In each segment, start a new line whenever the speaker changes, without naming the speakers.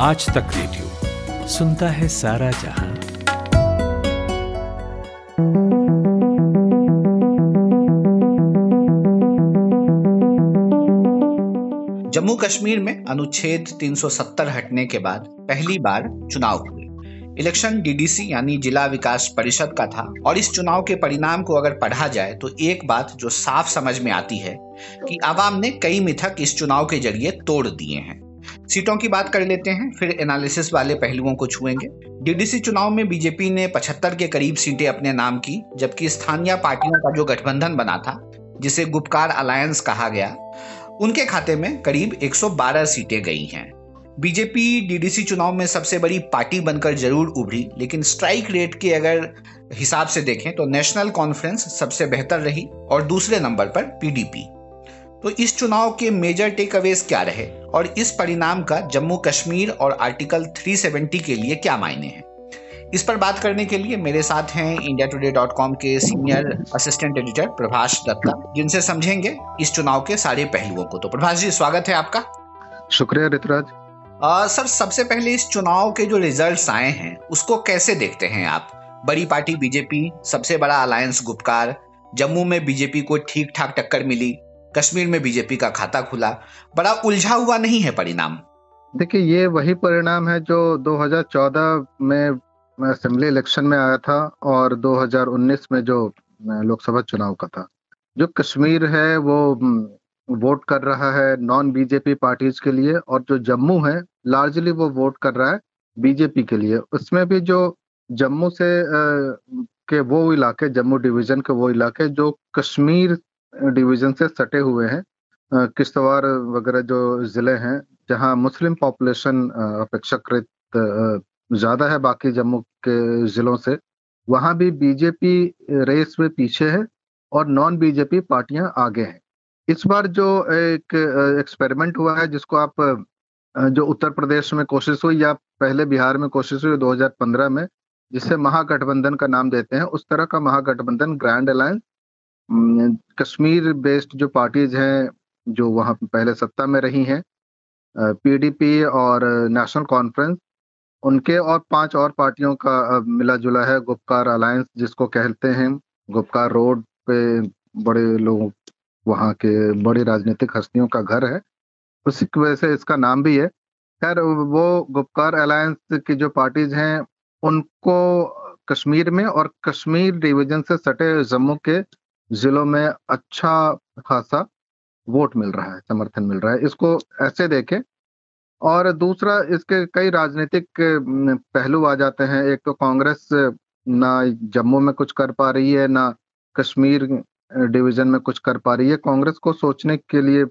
आज तक रेडियो। सुनता है सारा जहाँ।
जम्मू कश्मीर में अनुच्छेद 370 हटने के बाद पहली बार चुनाव हुए। इलेक्शन डीडीसी यानी जिला विकास परिषद का था और इस चुनाव के परिणाम को अगर पढ़ा जाए तो एक बात जो साफ़ समझ में आती है कि आवाम ने कई मिथक इस चुनाव के ज़रिए तोड़ दिए हैं। सीटों की बात कर लेते हैं, फिर एनालिसिस वाले पहलुओं को छुएँगे। डीडीसी चुनाव में बीजेपी ने 75 के करीब सीटें अपने नाम की, जबकि स्थानीय पार्टियों का जो गठबंधन बना था, जिसे गुपकार अलायंस कहा गया, उनके खाते में करीब 112 सीटें गई हैं। बीजेपी डीडीसी चुनाव में सबसे बड़ी पार्टी बनकर ज़रूर उभरी, लेकिन स्ट्राइक रेट के अगर हिसाब से देखें तो नेशनल कॉन्फ्रेंस सबसे बेहतर रही, और दूसरे नंबर पर पीडीपी तो इस चुनाव के मेजर टेक अवेज क्या रहे? और इस परिणाम का जम्मू कश्मीर और आर्टिकल 370 के लिए क्या मायने हैं? इस पर बात करने के लिए मेरे साथ हैं इंडिया टुडे डॉट कॉम के senior assistant editor Prabhash Dutta जिनसे समझेंगे इस चुनाव के सारे पहलुओं को। तो प्रभाष जी स्वागत है आपका।
शुक्रिया ऋतुराज।
सर सबसे पहले इस चुनाव के जो रिजल्ट्स आए हैं उसको कैसे देखते हैं आप? बड़ी पार्टी बीजेपी सबसे बड़ा अलायंस गुपकार जम्मू में बीजेपी को ठीक ठाक टक्कर मिली कश्मीर में बीजेपी का खाता खुला। बड़ा उलझा हुआ नहीं है परिणाम?
देखिए, ये वही परिणाम है जो 2014 में असेंबली इलेक्शन में आया था और 2019 में जो लोकसभा चुनाव का था। जो कश्मीर है, वो वोट कर रहा है नॉन बीजेपी पार्टीज़ के लिए और जो जम्मू है लार्जली वो वोट कर रहा है बीजेपी के लिए। उसमें भी जो जम्मू से के वो इलाके, जम्मू डिवीज़न के वो इलाके, जो कश्मीर डिवीज़न से सटे हुए हैं। किश्तवाड़ वगैरह जो ज़िले हैं, जहाँ मुस्लिम पॉपुलेशन अपेक्षाकृत ज़्यादा है बाकी जम्मू के जिलों से, वहाँ भी बीजेपी रेस में पीछे है और नॉन बीजेपी पार्टियाँ आगे हैं। इस बार जो एक एक्सपेरिमेंट हुआ है, जिसको आप जो उत्तर प्रदेश में कोशिश हुई या पहले बिहार में कोशिश हुई 2015 में, जिसे महागठबंधन का नाम देते हैं, उस तरह का महागठबंधन ग्रैंड अलायंस कश्मीर बेस्ड जो पार्टीज़ हैं, जो वहाँ पहले सत्ता में रही हैं पीडीपी और नेशनल कॉन्फ्रेंस उनके और पाँच और पार्टियों का मिला जुला है गुप्कार अलायंस जिसको कहते हैं गुप्कार रोड पे बड़े लोग वहाँ के बड़ी राजनीतिक हस्तियों का घर है, उसी की वजह से इसका नाम भी है। खैर, वो गुप्कार अलायंस की जो पार्टीज़ हैं, उनको कश्मीर में और कश्मीर डिवीज़न से सटे जम्मू के जिलों में अच्छा खासा वोट मिल रहा है, समर्थन मिल रहा है। इसको ऐसे देखें। और दूसरा, इसके कई राजनीतिक पहलू आ जाते हैं। एक तो कांग्रेस ना जम्मू में कुछ कर पा रही है, ना कश्मीर डिवीज़न में कुछ कर पा रही है। कांग्रेस को सोचने के लिए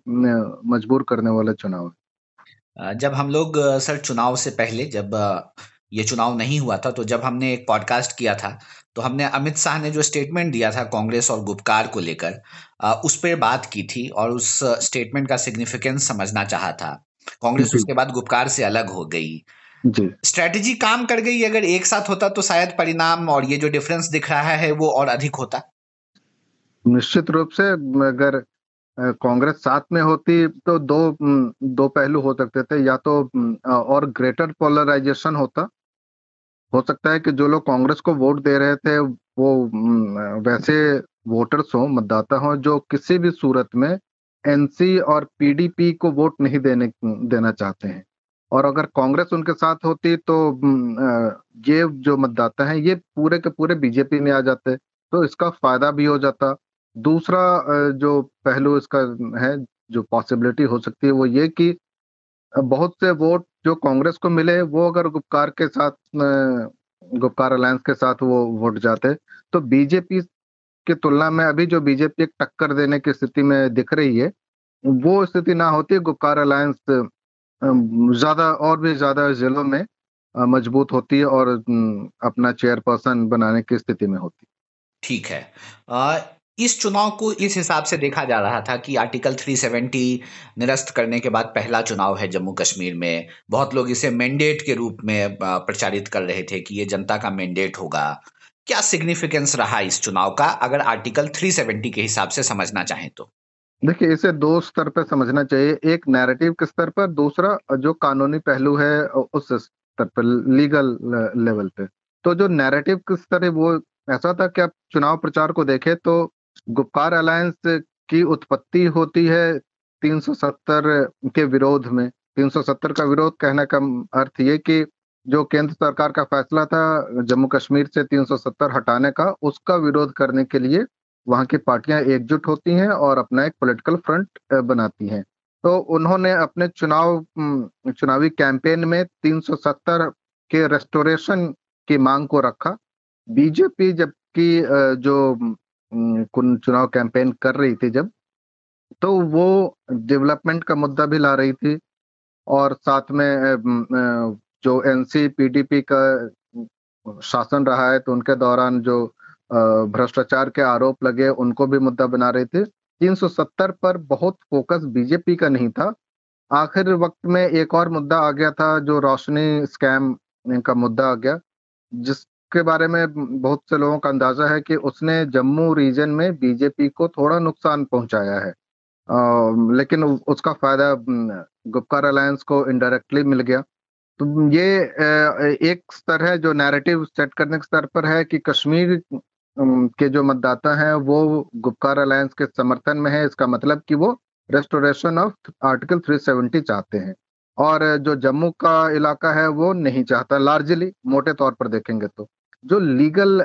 मजबूर करने वाला चुनाव
है। जब हम लोग सर, चुनाव से पहले, जब ये चुनाव नहीं हुआ था तो जब हमने एक पॉडकास्ट किया था तो हमने अमित शाह ने जो स्टेटमेंट दिया था कांग्रेस और गुपकार को लेकर उस पर बात की थी और उस स्टेटमेंट का सिग्निफिकेंस समझना चाहा था। कांग्रेस उसके बाद गुपकार से अलग हो गई। स्ट्रेटजी काम कर गई अगर एक साथ होता तो शायद परिणाम और ये जो डिफरेंस दिख रहा है वो और अधिक होता।
निश्चित रूप से अगर कांग्रेस साथ में होती तो दो दो पहलू हो सकते थे। या तो और ग्रेटर पोलराइजेशन होता हो सकता है कि जो लोग कांग्रेस को वोट दे रहे थे, वो वैसे वोटर्स हो, मतदाता हो, जो किसी भी सूरत में एनसी और पीडीपी को वोट नहीं देने, देना चाहते हैं। और अगर कांग्रेस उनके साथ होती तो ये जो मतदाता हैं, ये पूरे के पूरे बीजेपी में आ जाते तो इसका फ़ायदा भी हो जाता। दूसरा जो पहलू इसका है, जो पॉसिबिलिटी हो सकती है, वो ये कि बहुत से वोट जो कांग्रेस को मिले, वो अगर गुप्कार के साथ गुप्कार अलायंस के साथ वो वोट जाते तो बीजेपी की तुलना में अभी जो बीजेपी एक टक्कर देने की स्थिति में दिख रही है, वो स्थिति ना होती, गुप्कार अलायंस ज़्यादा और भी ज़्यादा जिलों में मज़बूत होती है और अपना चेयरपर्सन बनाने की स्थिति में होती।
ठीक है। इस चुनाव को इस हिसाब से देखा जा रहा था कि आर्टिकल 370 निरस्त करने के बाद पहला चुनाव है जम्मू कश्मीर में। बहुत लोग इसे मैंडेट के रूप में प्रचारित कर रहे थे कि ये जनता का मैंडेट होगा। क्या सिग्निफिकेंस रहा इस चुनाव का, अगर आर्टिकल 370 के हिसाब से समझना चाहें तो?
देखिए, इसे दो स्तर पर समझना चाहिए। एक नैरेटिव के स्तर पर, दूसरा, जो कानूनी पहलू है उस स्तर पर लीगल लेवल पे। तो जो नैरेटिव के स्तर है, वो ऐसा था कि आप चुनाव प्रचार को देखें तो गुप्कार अलायंस की उत्पत्ति होती है 370 के विरोध में। 370 का विरोध कहने का अर्थ ये कि जो केंद्र सरकार का फैसला था जम्मू कश्मीर से 370 हटाने का, उसका विरोध करने के लिए वहाँ की पार्टियाँ एकजुट होती हैं और अपना एक पॉलिटिकल फ्रंट बनाती हैं। तो उन्होंने अपने चुनाव चुनावी कैंपेन में 370 के रेस्टोरेशन की मांग को रखा। बीजेपी जबकि जो चुनाव कैंपेन कर रही थी जब तो वो डेवलपमेंट का मुद्दा भी ला रही थी और साथ में जो एनसी पीडीपी का शासन रहा है तो उनके दौरान जो भ्रष्टाचार के आरोप लगे उनको भी मुद्दा बना रहे थे। 370 पर बहुत फोकस बीजेपी का नहीं था। आखिर वक्त में एक और मुद्दा आ गया था जो रोशनी स्कैम का मुद्दा आ गया जिसके बारे में बहुत से लोगों का अंदाज़ा है कि उसने जम्मू रीजन में बीजेपी को थोड़ा नुकसान पहुँचाया है। आ, लेकिन उसका फ़ायदा गुप्कार अलायंस को इनडायरेक्टली मिल गया। तो ये एक स्तर है जो नैरेटिव सेट करने के स्तर पर है कि कश्मीर के जो मतदाता हैं वो गुप्कार अलायंस के समर्थन में है। इसका मतलब कि वो रेस्टोरेशन ऑफ़ आर्टिकल 370 चाहते हैं। और जो जम्मू का इलाका है वो नहीं चाहता लार्जली मोटे तौर पर देखेंगे तो। जो लीगल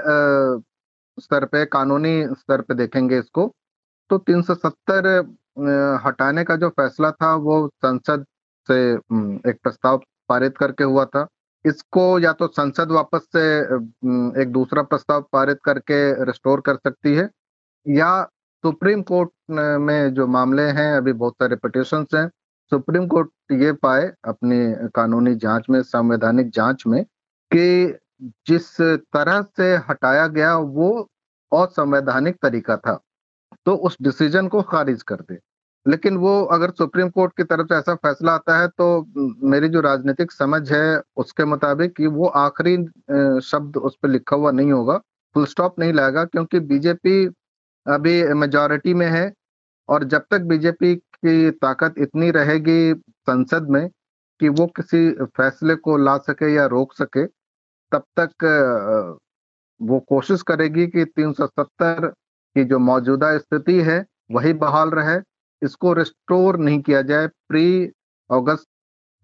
स्तर पे, कानूनी स्तर पे देखेंगे इसको तो 370 हटाने का जो फैसला था, वो संसद से एक प्रस्ताव पारित करके हुआ था। इसको या तो संसद वापस से एक दूसरा प्रस्ताव पारित करके रिस्टोर कर सकती है, या सुप्रीम कोर्ट में जो मामले हैं, अभी बहुत सारे पिटिशन हैं, सुप्रीम कोर्ट ये पाए अपनी कानूनी जाँच में, संवैधानिक जाँच में, कि जिस तरह से हटाया गया वो असंवैधानिक तरीका था तो उस डिसीज़न को खारिज कर दे। लेकिन वो अगर सुप्रीम कोर्ट की तरफ़ से ऐसा फैसला आता है तो मेरी जो राजनीतिक समझ है उसके मुताबिक कि वो आखिरी शब्द उस पर लिखा हुआ नहीं होगा फुल स्टॉप नहीं लाएगा, क्योंकि बीजेपी अभी मेजॉरिटी में है और जब तक बीजेपी की ताकत इतनी रहेगी संसद में कि वो किसी फैसले को ला सके या रोक सके तब तक वो कोशिश करेगी कि 370 की जो मौजूदा स्थिति है वही बहाल रहे। इसको रिस्टोर नहीं किया जाए प्री अगस्त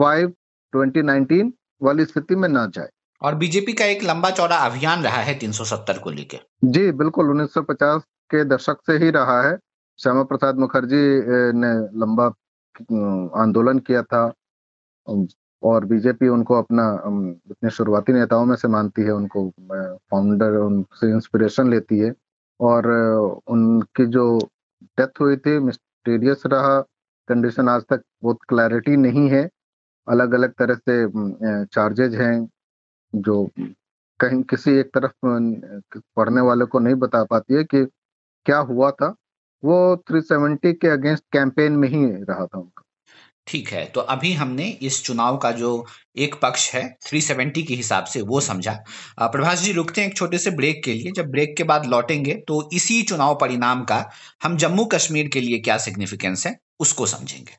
5 2019 वाली स्थिति में ना जाए।
और बीजेपी का एक लंबा चौड़ा अभियान रहा है 370 को लेकर।
जी बिल्कुल 1950 के दशक से ही रहा है। श्यामा प्रसाद मुखर्जी ने लंबा आंदोलन किया था। और बीजेपी उनको अपना इतने शुरुआती नेताओं में से मानती है, उनको फाउंडर उनसे इंस्पिरेशन लेती है। और उनकी जो डेथ हुई थी मिस्टीरियस रहा कंडीशन आज तक बहुत क्लैरिटी नहीं है। अलग अलग तरह से चार्जेज हैं, जो कहीं किसी एक तरफ़ पढ़ने वाले को नहीं बता पाती है कि क्या हुआ था। वो 370 के अगेंस्ट कैंपेन में ही रहा था उनका।
ठीक है तो अभी हमने इस चुनाव का जो एक पक्ष है 370 के हिसाब से वो समझा। प्रभाष जी, रुकते हैं एक छोटे से ब्रेक के लिए। जब ब्रेक के बाद लौटेंगे तो इसी चुनाव परिणाम का हम जम्मू कश्मीर के लिए क्या सिग्निफिकेंस है, उसको समझेंगे।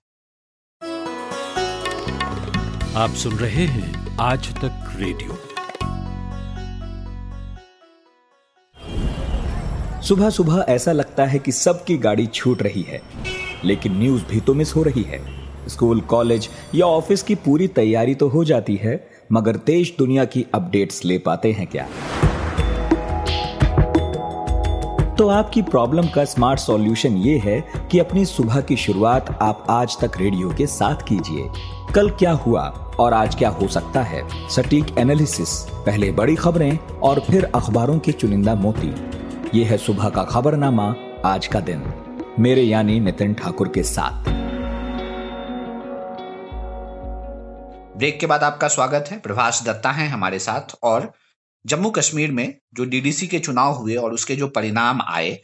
आप सुन रहे हैं आज तक रेडियो।
सुबह सुबह ऐसा लगता है कि सबकी गाड़ी छूट रही है, लेकिन न्यूज़ भी तो मिस हो रही है। स्कूल, कॉलेज या ऑफ़िस की पूरी तैयारी तो हो जाती है, मगर देश दुनिया की अपडेट्स ले पाते हैं क्या? तो आपकी प्रॉब्लम का स्मार्ट सॉल्यूशन ये है कि अपनी सुबह की शुरुआत आप आज तक रेडियो के साथ कीजिए। कल क्या हुआ और आज क्या हो सकता है? सटीक एनालिसिस, पहले बड़ी खबरें और फिर अखबारों के चुनिंदा मोती। ये है सुबह का खबरनामा आज का दिन। मेरे यानी नितिन ठाकुर के साथ।
ब्रेक के बाद आपका स्वागत है। प्रभाष दत्ता है हमारे साथ और जम्मू कश्मीर में जो डीडीसी के चुनाव हुए और उसके जो परिणाम आए,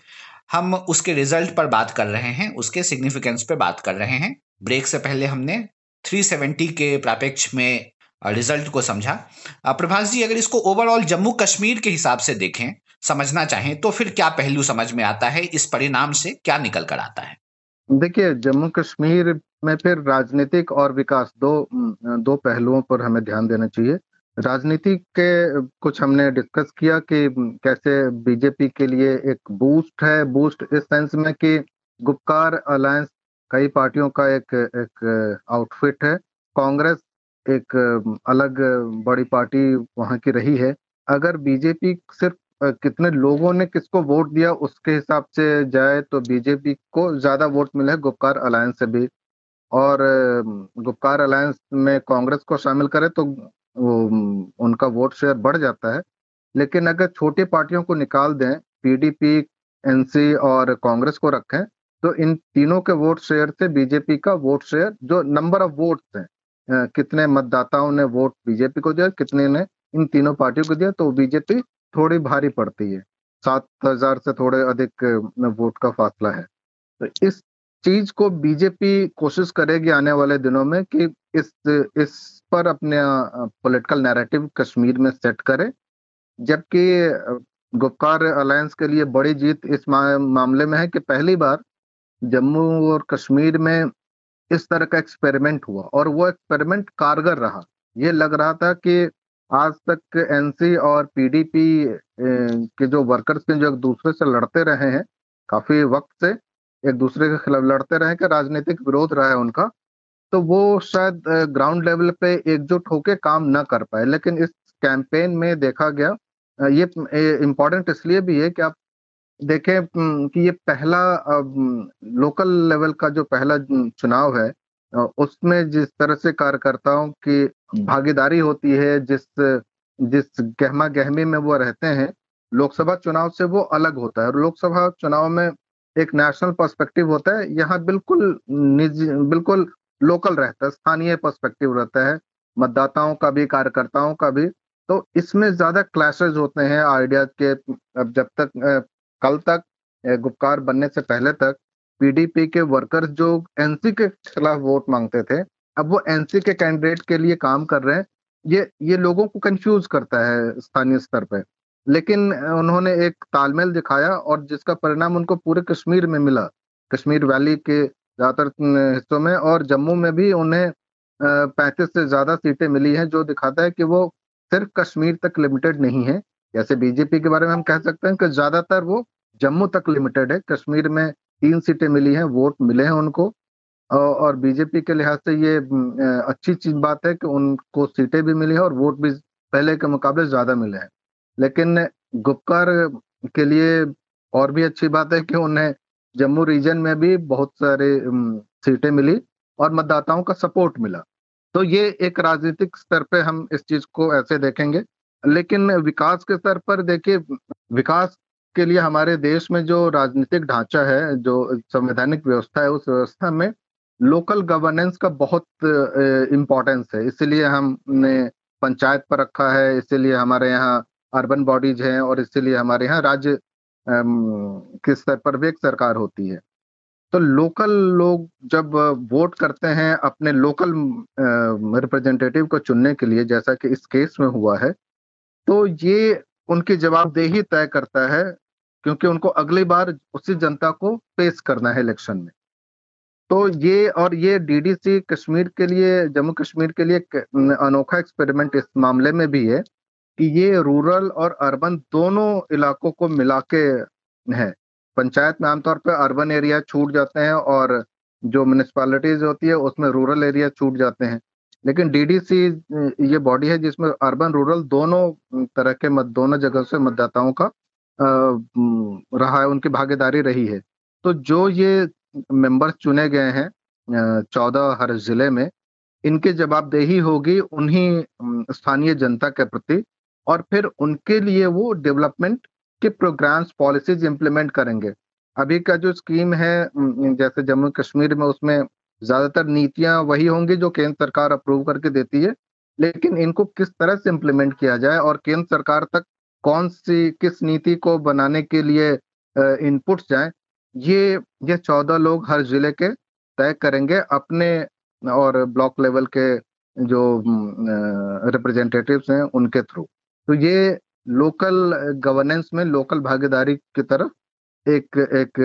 हम उसके रिज़ल्ट पर बात कर रहे हैं, उसके सिग्निफिकेंस पर बात कर रहे हैं। ब्रेक से पहले हमने 370 के प्रापेक्ष में रिज़ल्ट को समझा। प्रभाष जी, अगर इसको ओवरऑल जम्मू कश्मीर के हिसाब से देखें, समझना चाहें तो फिर क्या पहलू समझ में आता है, इस परिणाम से क्या निकल कर आता है?
देखिए जम्मू कश्मीर में फिर राजनीतिक और विकास दो दो पहलुओं पर हमें ध्यान देना चाहिए। राजनीति के कुछ हमने डिस्कस किया कि कैसे बीजेपी के लिए एक बूस्ट है। बूस्ट इस सेंस में कि गुप्कार अलायंस कई पार्टियों का एक एक आउटफिट है। कांग्रेस एक अलग बड़ी पार्टी वहाँ की रही है। अगर बीजेपी सिर्फ़ कितने लोगों ने किसको वोट दिया उसके हिसाब से जाए तो बीजेपी को ज़्यादा वोट मिले हैं गुप्कार अलायंस से भी। और गुप्कार अलायंस में कांग्रेस को शामिल करे तो उनका वोट शेयर बढ़ जाता है। लेकिन अगर छोटी पार्टियों को निकाल दें, पीडीपी, एनसी और कांग्रेस को रखें तो इन तीनों के वोट शेयर से बीजेपी का वोट शेयर, जो नंबर ऑफ़ वोट्स हैं कितने मतदाताओं ने वोट बीजेपी को दिया, कितने ने इन तीनों पार्टियों को दिया तो बीजेपी थोड़ी भारी पड़ती है। सात हज़ार से थोड़े अधिक वोट का फासला है। तो इस चीज़ को बीजेपी कोशिश करेगी आने वाले दिनों में कि इस इस पर अपने पॉलिटिकल नैरेटिव कश्मीर में सेट करे। जबकि गुप्कार अलायंस के लिए बड़ी जीत इस मामले में है कि पहली बार जम्मू और कश्मीर में इस तरह का एक्सपेरिमेंट हुआ और वो एक्सपेरिमेंट कारगर रहा। ये लग रहा था कि आज तक एनसी और पीडीपी के जो वर्कर्स के जो एक दूसरे से लड़ते रहे हैं, काफ़ी वक्त से एक दूसरे के खिलाफ लड़ते रहे कि राजनीतिक विरोध रहा है उनका तो वो शायद ग्राउंड लेवल पे एकजुट होके काम न कर पाए। लेकिन इस कैंपेन में देखा गया ये इम्पोर्टेंट इसलिए भी है कि आप देखें कि ये पहला लोकल लेवल का जो पहला चुनाव है उसमें जिस तरह से कार्यकर्ताओं की भागीदारी होती है, जिस जिस गहमा गहमी में वो रहते हैं, लोकसभा चुनाव से वो अलग होता है। और लोकसभा चुनाव में एक नेशनल पर्सपेक्टिव होता है, यहाँ बिल्कुल निजी, बिल्कुल लोकल रहता है, स्थानीय पर्सपेक्टिव रहता है, मतदाताओं का भी, कार्यकर्ताओं का भी। तो इसमें ज़्यादा क्लैशेज होते हैं, आइडियाज़ के, अब जब तक कल तक गुप्कार बनने से पहले तक पीडीपी के वर्कर्स जो एनसी के खिलाफ वोट मांगते थे, अब वो एनसी के कैंडिडेट के लिए काम कर रहे हैं। ये ये लोगों को कंफ्यूज करता है स्थानीय स्तर पे। लेकिन उन्होंने एक तालमेल दिखाया और जिसका परिणाम उनको पूरे कश्मीर में मिला। कश्मीर वैली के ज़्यादातर हिस्सों में और जम्मू में भी उन्हें पैंतीस से ज़्यादा सीटें मिली हैं, जो दिखाता है कि वो सिर्फ़ कश्मीर तक लिमिटेड नहीं है। जैसे बीजेपी के बारे में हम कह सकते हैं कि ज़्यादातर वो जम्मू तक लिमिटेड है। कश्मीर में तीन सीटें मिली हैं, वोट मिले हैं उनको। और बीजेपी के लिहाज से ये अच्छी चीज़ बात है कि उनको सीटें भी मिली हैं और वोट भी पहले के मुकाबले ज़्यादा मिले हैं। लेकिन गुप्कार के लिए और भी अच्छी बात है कि उन्हें जम्मू रीजन में भी बहुत सारे सीटें मिली और मतदाताओं का सपोर्ट मिला। तो ये एक राजनीतिक स्तर पे हम इस चीज़ को ऐसे देखेंगे। लेकिन विकास के स्तर पर देखिए, विकास के लिए हमारे देश में जो राजनीतिक ढांचा है, जो संवैधानिक व्यवस्था है, उस व्यवस्था में लोकल गवर्नेंस का बहुत इम्पोर्टेंस है। इसीलिए हमने पंचायत पर रखा है, इसीलिए हमारे यहाँ अर्बन बॉडीज हैं और इसीलिए हमारे यहाँ राज्य किस स्तर पर भी एक सरकार होती है। तो लोकल लोग जब वोट करते हैं अपने लोकल रिप्रेजेंटेटिव को चुनने के लिए, जैसा कि इस केस में हुआ है तो ये उनकी जवाबदेही तय करता है क्योंकि उनको अगली बार उसी जनता को पेश करना है इलेक्शन में। तो ये और ये डीडीसी कश्मीर के लिए, जम्मू कश्मीर के लिए अनोखा एक्सपेरिमेंट इस मामले में भी है कि ये रूरल और अर्बन दोनों इलाकों को मिला के है। पंचायत में आमतौर पर अर्बन एरिया छूट जाते हैं और जो म्यूनिसपैलिटीज होती है उसमें रूरल एरिया छूट जाते हैं। लेकिन डीडीसी ये बॉडी है जिसमें अर्बन रूरल दोनों तरह के मत, दोनों जगह से मतदाताओं का रहा है, उनकी भागीदारी रही है। तो जो ये मेंबर्स चुने गए हैं चौदह हर ज़िले में, इनकी जवाबदेही होगी उन्हीं स्थानीय जनता के प्रति और फिर उनके लिए वो डेवलपमेंट के प्रोग्राम्स, पॉलिसीज़ इंप्लीमेंट करेंगे। अभी का जो स्कीम है जैसे जम्मू कश्मीर में उसमें ज़्यादातर नीतियाँ वही होंगी जो केंद्र सरकार अप्रूव करके देती है, लेकिन इनको किस तरह से इम्प्लीमेंट किया जाए और केंद्र सरकार तक कौन सी, किस नीति को बनाने के लिए इनपुट जाए, ये ये चौदह लोग हर ज़िले के तय करेंगे अपने और ब्लॉक लेवल के जो रिप्रेजेंटेटिव्स हैं उनके थ्रू तो ये लोकल गवर्नेंस में लोकल भागीदारी की तरफ़ एक एक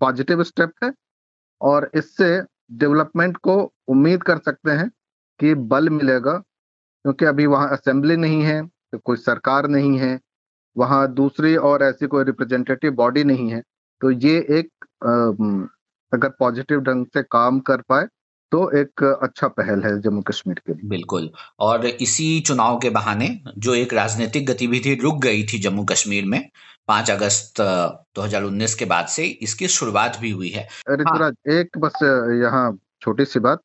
पॉजिटिव स्टेप है और इससे डेवलपमेंट को उम्मीद कर सकते हैं कि बल मिलेगा, क्योंकि अभी वहाँ असेंबली नहीं है। कोई सरकार नहीं है वहाँ दूसरी और ऐसी कोई रिप्रेजेंटेटिव बॉडी नहीं है तो ये एक अगर पॉजिटिव ढंग से काम कर पाए तो एक अच्छा पहल है जम्मू कश्मीर के लिए।
बिल्कुल। और इसी चुनाव के बहाने जो एक राजनीतिक गतिविधि रुक गई थी जम्मू कश्मीर में पाँच अगस्त 2019 के बाद से इसकी शुरुआत भी हुई है।
हाँ। एक बस यहाँ छोटी सी बात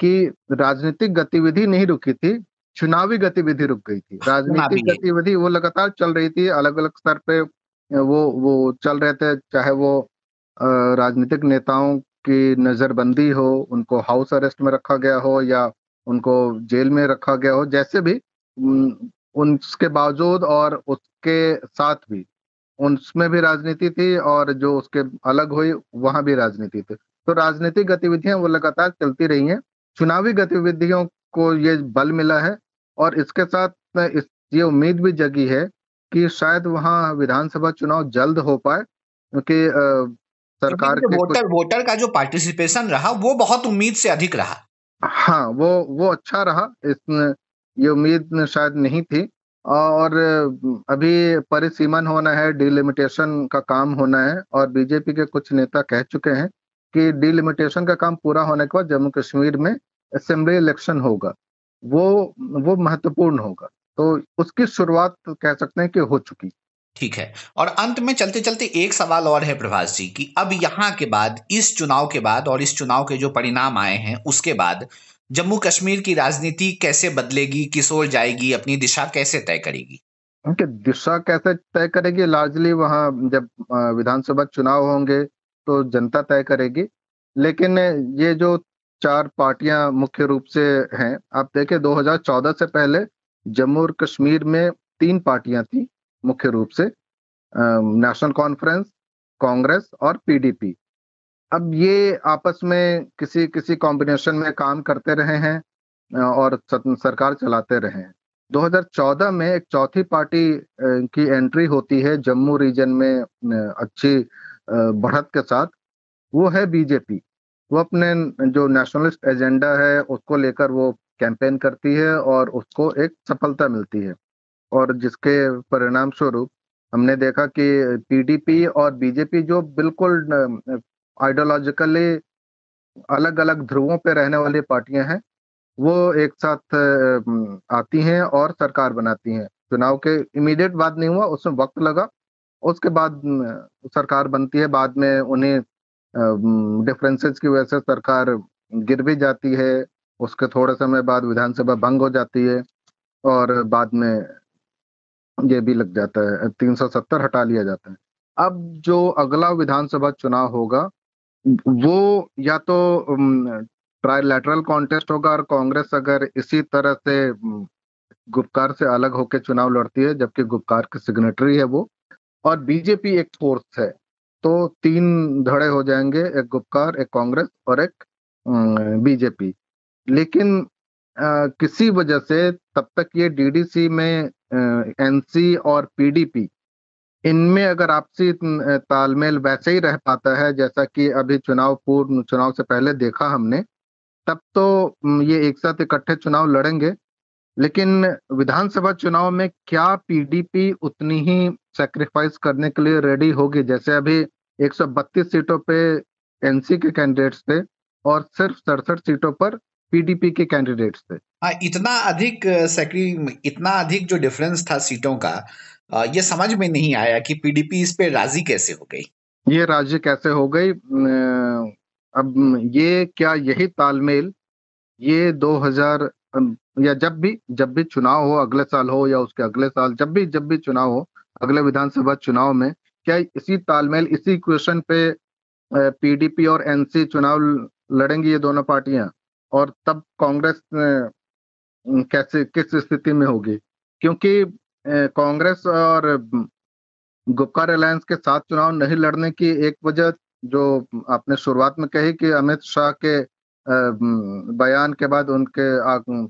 कि राजनीतिक गतिविधि नहीं रुकी थी चुनावी गतिविधि रुक गई थी। राजनीतिक गतिविधि वो लगातार चल रही थी अलग अलग स्तर पे वो वो चल रहे थे चाहे वो राजनीतिक नेताओं की नजरबंदी हो उनको हाउस अरेस्ट में रखा गया हो या उनको जेल में रखा गया हो जैसे भी उसके बावजूद और उसके साथ भी उसमें भी राजनीति थी और जो उसके अलग हुई वहाँ भी राजनीति थी। तो राजनीतिक गतिविधियाँ वो लगातार चलती रही हैं। चुनावी गतिविधियों को ये बल मिला है और इसके साथ इस ये उम्मीद भी जगी है कि शायद वहाँ विधानसभा चुनाव जल्द हो पाए क्योंकि
सरकार के वोटर वोटर का जो पार्टिसिपेशन रहा वो बहुत उम्मीद से अधिक रहा।
हाँ वो वो अच्छा रहा इसमें ये उम्मीद शायद नहीं थी। और अभी परिसीमन होना है डिलिमिटेशन का काम होना है और बीजेपी के कुछ नेता कह चुके हैं कि डिलिमिटेशन का काम पूरा होने के बाद जम्मू कश्मीर में असेंबली इलेक्शन होगा। वो वो महत्वपूर्ण होगा। तो उसकी शुरुआत कह सकते हैं कि हो चुकी।
ठीक है। और अंत में चलते चलते एक सवाल और है प्रभाष जी कि। अब यहाँ के बाद इस चुनाव के बाद और इस चुनाव के जो परिणाम आए हैं उसके बाद जम्मू कश्मीर की राजनीति कैसे बदलेगी किस ओर जाएगी अपनी दिशा कैसे तय करेगी?
उनकी दिशा कैसे तय करेगी? लार्जली वहाँ जब विधानसभा चुनाव होंगे तो जनता तय करेगी। लेकिन ये जो चार पार्टियाँ मुख्य रूप से हैं। आप देखें 2014 से पहले जम्मू और कश्मीर में तीन पार्टियाँ थी मुख्य रूप से नेशनल कॉन्फ्रेंस, कांग्रेस और पीडीपी। अब ये आपस में किसी किसी कॉम्बिनेशन में काम करते रहे हैं और सरकार चलाते रहे हैं। 2014 में एक चौथी पार्टी की एंट्री होती है जम्मू रीजन में अच्छी बढ़त के साथ, वो है बीजेपी। वो अपने जो नेशनलिस्ट एजेंडा है, उसको लेकर वो कैंपेन करती है और उसको एक सफलता मिलती है। और जिसके परिणाम स्वरूप हमने देखा कि पीडीपी और बीजेपी जो बिल्कुल आइडियोलॉजिकली अलग अलग ध्रुवों पर रहने वाली पार्टियाँ हैं, वो एक साथ आती हैं और सरकार बनाती हैं। चुनाव के इमीडिएट बाद नहीं हुआ, उसमें वक्त लगा, उसके बाद सरकार बनती है, बाद में उन्हें डिफरेंसेस की वजह से सरकार गिर भी जाती है, उसके थोड़े समय बाद विधानसभा भंग हो जाती है और बाद में ये भी लग जाता है, तीन सौ सत्तर हटा लिया जाता है। अब जो अगला विधानसभा चुनाव होगा, वो या तो ट्राईलैटरल कॉन्टेस्ट होगा और कांग्रेस अगर इसी तरह से गुप्कार से अलग होकर चुनाव लड़ती है, जबकि गुप्कार की सिग्नेटरी है वो, और बीजेपी एक फोर्स है तो तीन धड़े हो जाएँगे एक गुप्कार एक कांग्रेस और एक बीजेपी। लेकिन आ, किसी वजह से तब तक ये डीडीसी में एनसी और पीडीपी इनमें अगर आपसी तालमेल वैसे ही रह पाता है जैसा कि अभी चुनाव पूर्व चुनाव से पहले देखा हमने तब तो ये एक साथ इकट्ठे चुनाव लड़ेंगे। लेकिन विधानसभा चुनाव में क्या पीडीपी उतनी ही सेक्रीफाइस करने के लिए रेडी होगी? जैसे अभी 132 सीटों पे एनसी के कैंडिडेट्स थे और सिर्फ़ सड़सठ सीटों पर पीडीपी के कैंडिडेट्स थे।
हाँ इतना अधिक सेक्री इतना अधिक जो डिफरेंस था सीटों का ये समझ में नहीं आया कि पीडीपी इस पे राज़ी कैसे हो गई।
ये राज़ी कैसे हो गई? अब ये क्या यही तालमेल? ये 2000 या जब भी जब भी चुनाव हो, अगले साल हो या उसके अगले साल, जब भी जब भी चुनाव हो, अगले विधानसभा चुनाव में, क्या इसी तालमेल, इसी क्वेश्चन पे पीडीपी और एनसी चुनाव लड़ेंगी ये दोनों पार्टियाँ? और तब कांग्रेस कैसे, किस स्थिति में होगी? क्योंकि कांग्रेस और गुप्कार अलायंस के साथ चुनाव नहीं लड़ने की एक वजह जो आपने शुरुआत में कही कि अमित शाह के बयान के बाद उनके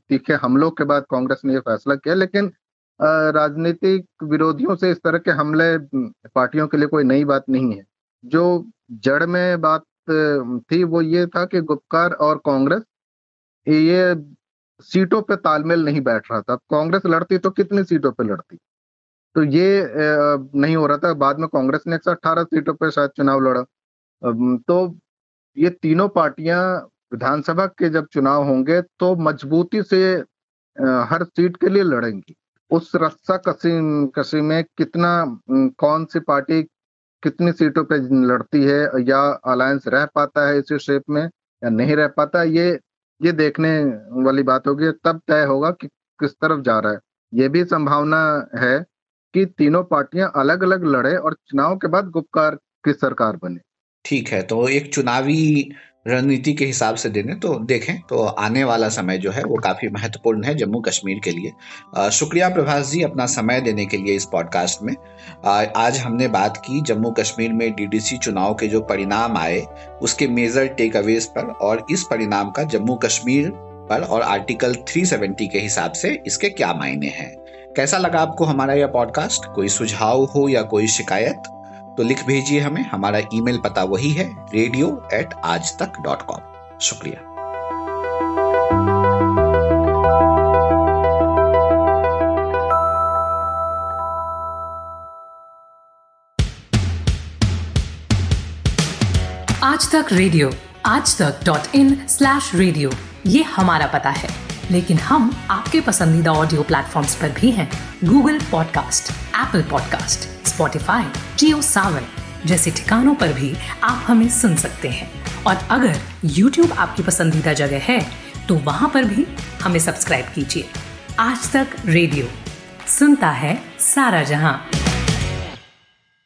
तीखे हमलों के बाद कांग्रेस ने यह फैसला किया, लेकिन राजनीतिक विरोधियों से इस तरह के हमले पार्टियों के लिए कोई नई बात नहीं है। जो जड़ में बात थी वो ये था कि गुप्कार और कांग्रेस, ये सीटों पे तालमेल नहीं बैठ रहा था। कांग्रेस लड़ती तो कितनी सीटों पे लड़ती? तो ये नहीं हो रहा था। बाद में कांग्रेस ने एक सौ अठारह सीटों पे शायद चुनाव लड़ा। तो ये तीनों पार्टियाँ विधानसभा के जब चुनाव होंगे तो मजबूती से हर सीट के लिए लड़ेंगी। उस रस्सा कसी कसी में कितना कौन सी पार्टी कितनी सीटों पे लड़ती है या अलायंस रह पाता है इसी शेप में या नहीं रह पाता, ये ये देखने वाली बात होगी। तब तय होगा कि किस तरफ़ जा रहा है। ये भी संभावना है कि तीनों पार्टियाँ अलग अलग लड़े और चुनाव के बाद गुप्कार की सरकार बने।
ठीक है तो एक चुनावी रणनीति के हिसाब से देने तो देखें तो आने वाला समय जो है वो काफ़ी महत्वपूर्ण है जम्मू कश्मीर के लिए। शुक्रिया प्रभास जी अपना समय देने के लिए इस पॉडकास्ट में। आज हमने बात की जम्मू कश्मीर में डीडीसी चुनाव के जो परिणाम आए, उसके मेजर टेक अवेज पर और इस परिणाम का जम्मू कश्मीर पर और आर्टिकल 370 के हिसाब से इसके क्या मायने हैं। कैसा लगा आपको हमारा यह पॉडकास्ट कोई सुझाव हो या कोई शिकायत? तो लिख भेजिए हमें, हमारा ईमेल पता वही है रेडियो एट आज तक डॉट कॉम शुक्रिया।
आज तक रेडियो आज तक डॉट इन स्लैश रेडियो ये हमारा पता है। लेकिन हम आपके पसंदीदा ऑडियो प्लेटफॉर्म्स पर भी हैं Google podcast Apple podcast Spotify Jio Saavn जैसे ठिकानों पर भी आप हमें सुन सकते हैं। और अगर YouTube आपकी पसंदीदा जगह है तो वहाँ पर भी हमें सब्सक्राइब कीजिए। आज तक रेडियो सुनता है सारा जहाँ।